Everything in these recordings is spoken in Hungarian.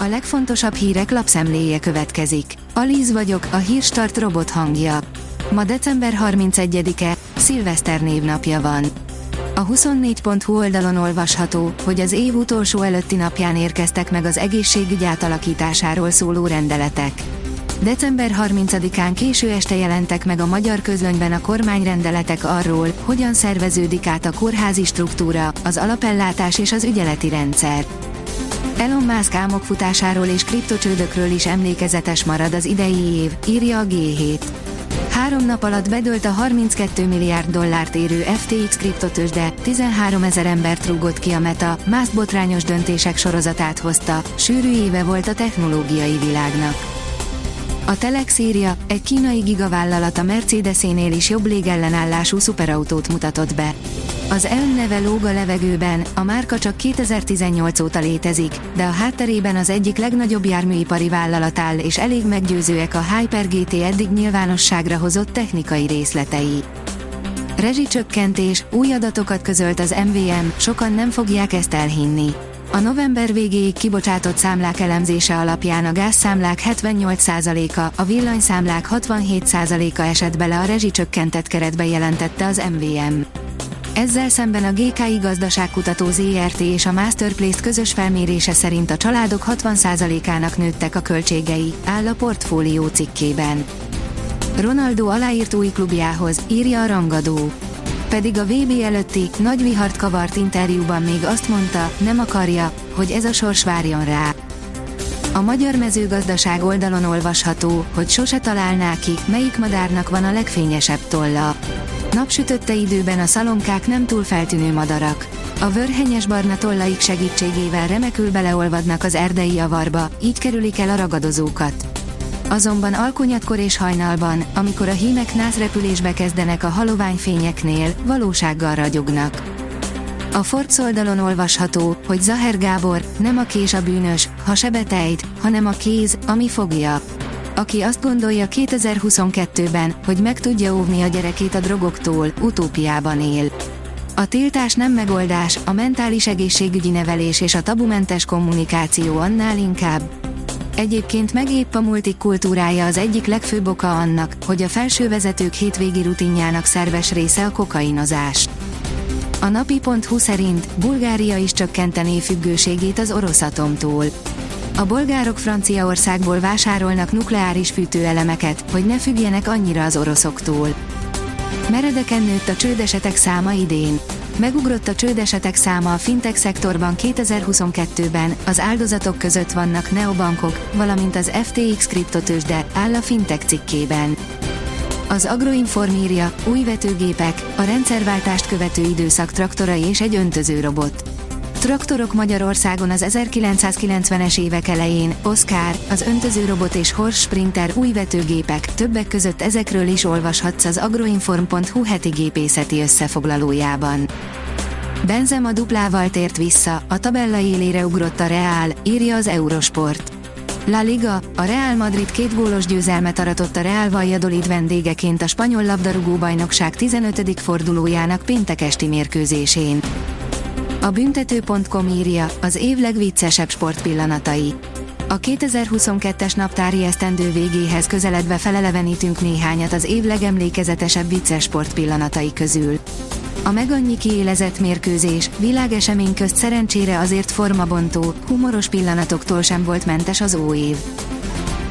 A legfontosabb hírek lapszemléje következik. Alíz vagyok, a hírstart robot hangja. Ma december 31-e, szilveszter névnapja van. A 24.hu oldalon olvasható, hogy az év utolsó előtti napján érkeztek meg az egészségügy átalakításáról szóló rendeletek. December 30-án késő este jelentek meg a magyar közlönyben a kormányrendeletek arról, hogyan szerveződik át a kórházi struktúra, az alapellátás és az ügyeleti rendszer. Elon Musk álmokfutásáról és kriptocsődökről is emlékezetes marad az idei év, írja a G7. Három nap alatt bedőlt a 32 milliárd dollárt érő FTX kriptotősde, 13 ezer embert rúgott ki a Meta, Musk botrányos döntések sorozatát hozta, sűrű éve volt a technológiai világnak. A Telex írja, egy kínai gigavállalat a Mercedesénél is jobb légellenállású szuperautót mutatott be. Az EON neve lóg a levegőben, a márka csak 2018 óta létezik, de a hátterében az egyik legnagyobb járműipari vállalat áll és elég meggyőzőek a Hyper GT eddig nyilvánosságra hozott technikai részletei. Rezsicsökkentés, új adatokat közölt az MVM, sokan nem fogják ezt elhinni. A november végéig kibocsátott számlák elemzése alapján a gázszámlák 78%-a, a villanyszámlák 67%-a esett bele a rezsicsökkentett keretbe jelentette az MVM. Ezzel szemben a GKI gazdaságkutató ZRT és a Masterplace közös felmérése szerint a családok 60%-ának nőttek a költségei, áll a portfólió cikkében. Ronaldo aláírt új klubjához, írja a rangadó pedig a VB előtti, nagy vihart kavart interjúban még azt mondta, nem akarja, hogy ez a sors várjon rá. A magyar mezőgazdaság oldalon olvasható, hogy sose találná ki, melyik madárnak van a legfényesebb tolla. Napsütötte időben a szalonkák nem túl feltűnő madarak. A vörhenyes barna tollaik segítségével remekül beleolvadnak az erdei javarba, így kerülik el a ragadozókat. Azonban alkonyatkor és hajnalban, amikor a hímek nászrepülésbe kezdenek a haloványfényeknél, valósággal ragyognak. A Forbes oldalon olvasható, hogy Zaher Gábor nem a kés a bűnös, ha sebetejt, hanem a kéz, ami fogja. Aki azt gondolja 2022-ben, hogy meg tudja óvni a gyerekét a drogoktól, utópiában él. A tiltás nem megoldás, a mentális egészségügyi nevelés és a tabumentes kommunikáció annál inkább, Egyébként meg épp a multikultúrája az egyik legfőbb oka annak, hogy a felső vezetők hétvégi rutinjának szerves része a kokainozás. A napi.hu szerint Bulgária is csökkentené függőségét az orosz atomtól. A bolgárok Franciaországból vásárolnak nukleáris fűtőelemeket, hogy ne függjenek annyira az oroszoktól. Meredeken nőtt a csődesetek száma idén. Megugrott a csődesetek száma a fintech szektorban 2022-ben, az áldozatok között vannak neobankok, valamint az FTX kriptotősde, áll a fintech cikkében. Az Agroinform írja, új vetőgépek, a rendszerváltást követő időszak traktorai és egy öntözőrobot. Traktorok Magyarországon az 1990-es évek elején, Oscar, az öntözőrobot és Horse Sprinter új vetőgépek, többek között ezekről is olvashatsz az agroinform.hu heti gépészeti összefoglalójában. Benzema duplával tért vissza, a tabella élére ugrott a Real, írja az Eurosport. La Liga, a Real Madrid két gólos győzelmet aratott a Real Valladolid vendégeként a spanyol labdarúgó bajnokság 15. fordulójának péntek esti mérkőzésén. A büntető.com írja, az év legviccesebb sportpillanatai. A 2022-es naptári esztendő végéhez közeledve felelevenítünk néhányat az év legemlékezetesebb vicces sportpillanatai közül. A meg annyi kiélezett mérkőzés, világesemény közt szerencsére azért formabontó, humoros pillanatoktól sem volt mentes az új év.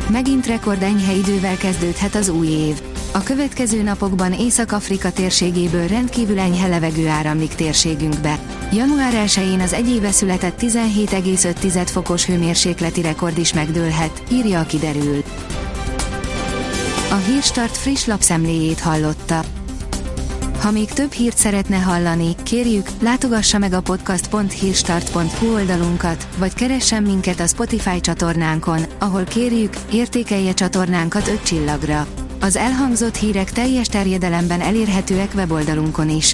Megint rekord enyhe idővel kezdődhet az új év. A következő napokban Észak-Afrika térségéből rendkívül enyhe levegő áramlik térségünkbe. Január 1-én az egy éve született 17,5 fokos hőmérsékleti rekord is megdőlhet, írja a kiderül. A Hírstart friss lapszemléjét hallotta. Ha még több hírt szeretne hallani, kérjük, látogassa meg a podcast.hírstart.hu oldalunkat, vagy keressen minket a Spotify csatornánkon, ahol kérjük, értékelje csatornánkat 5 csillagra. Az elhangzott hírek teljes terjedelemben elérhetőek weboldalunkon is.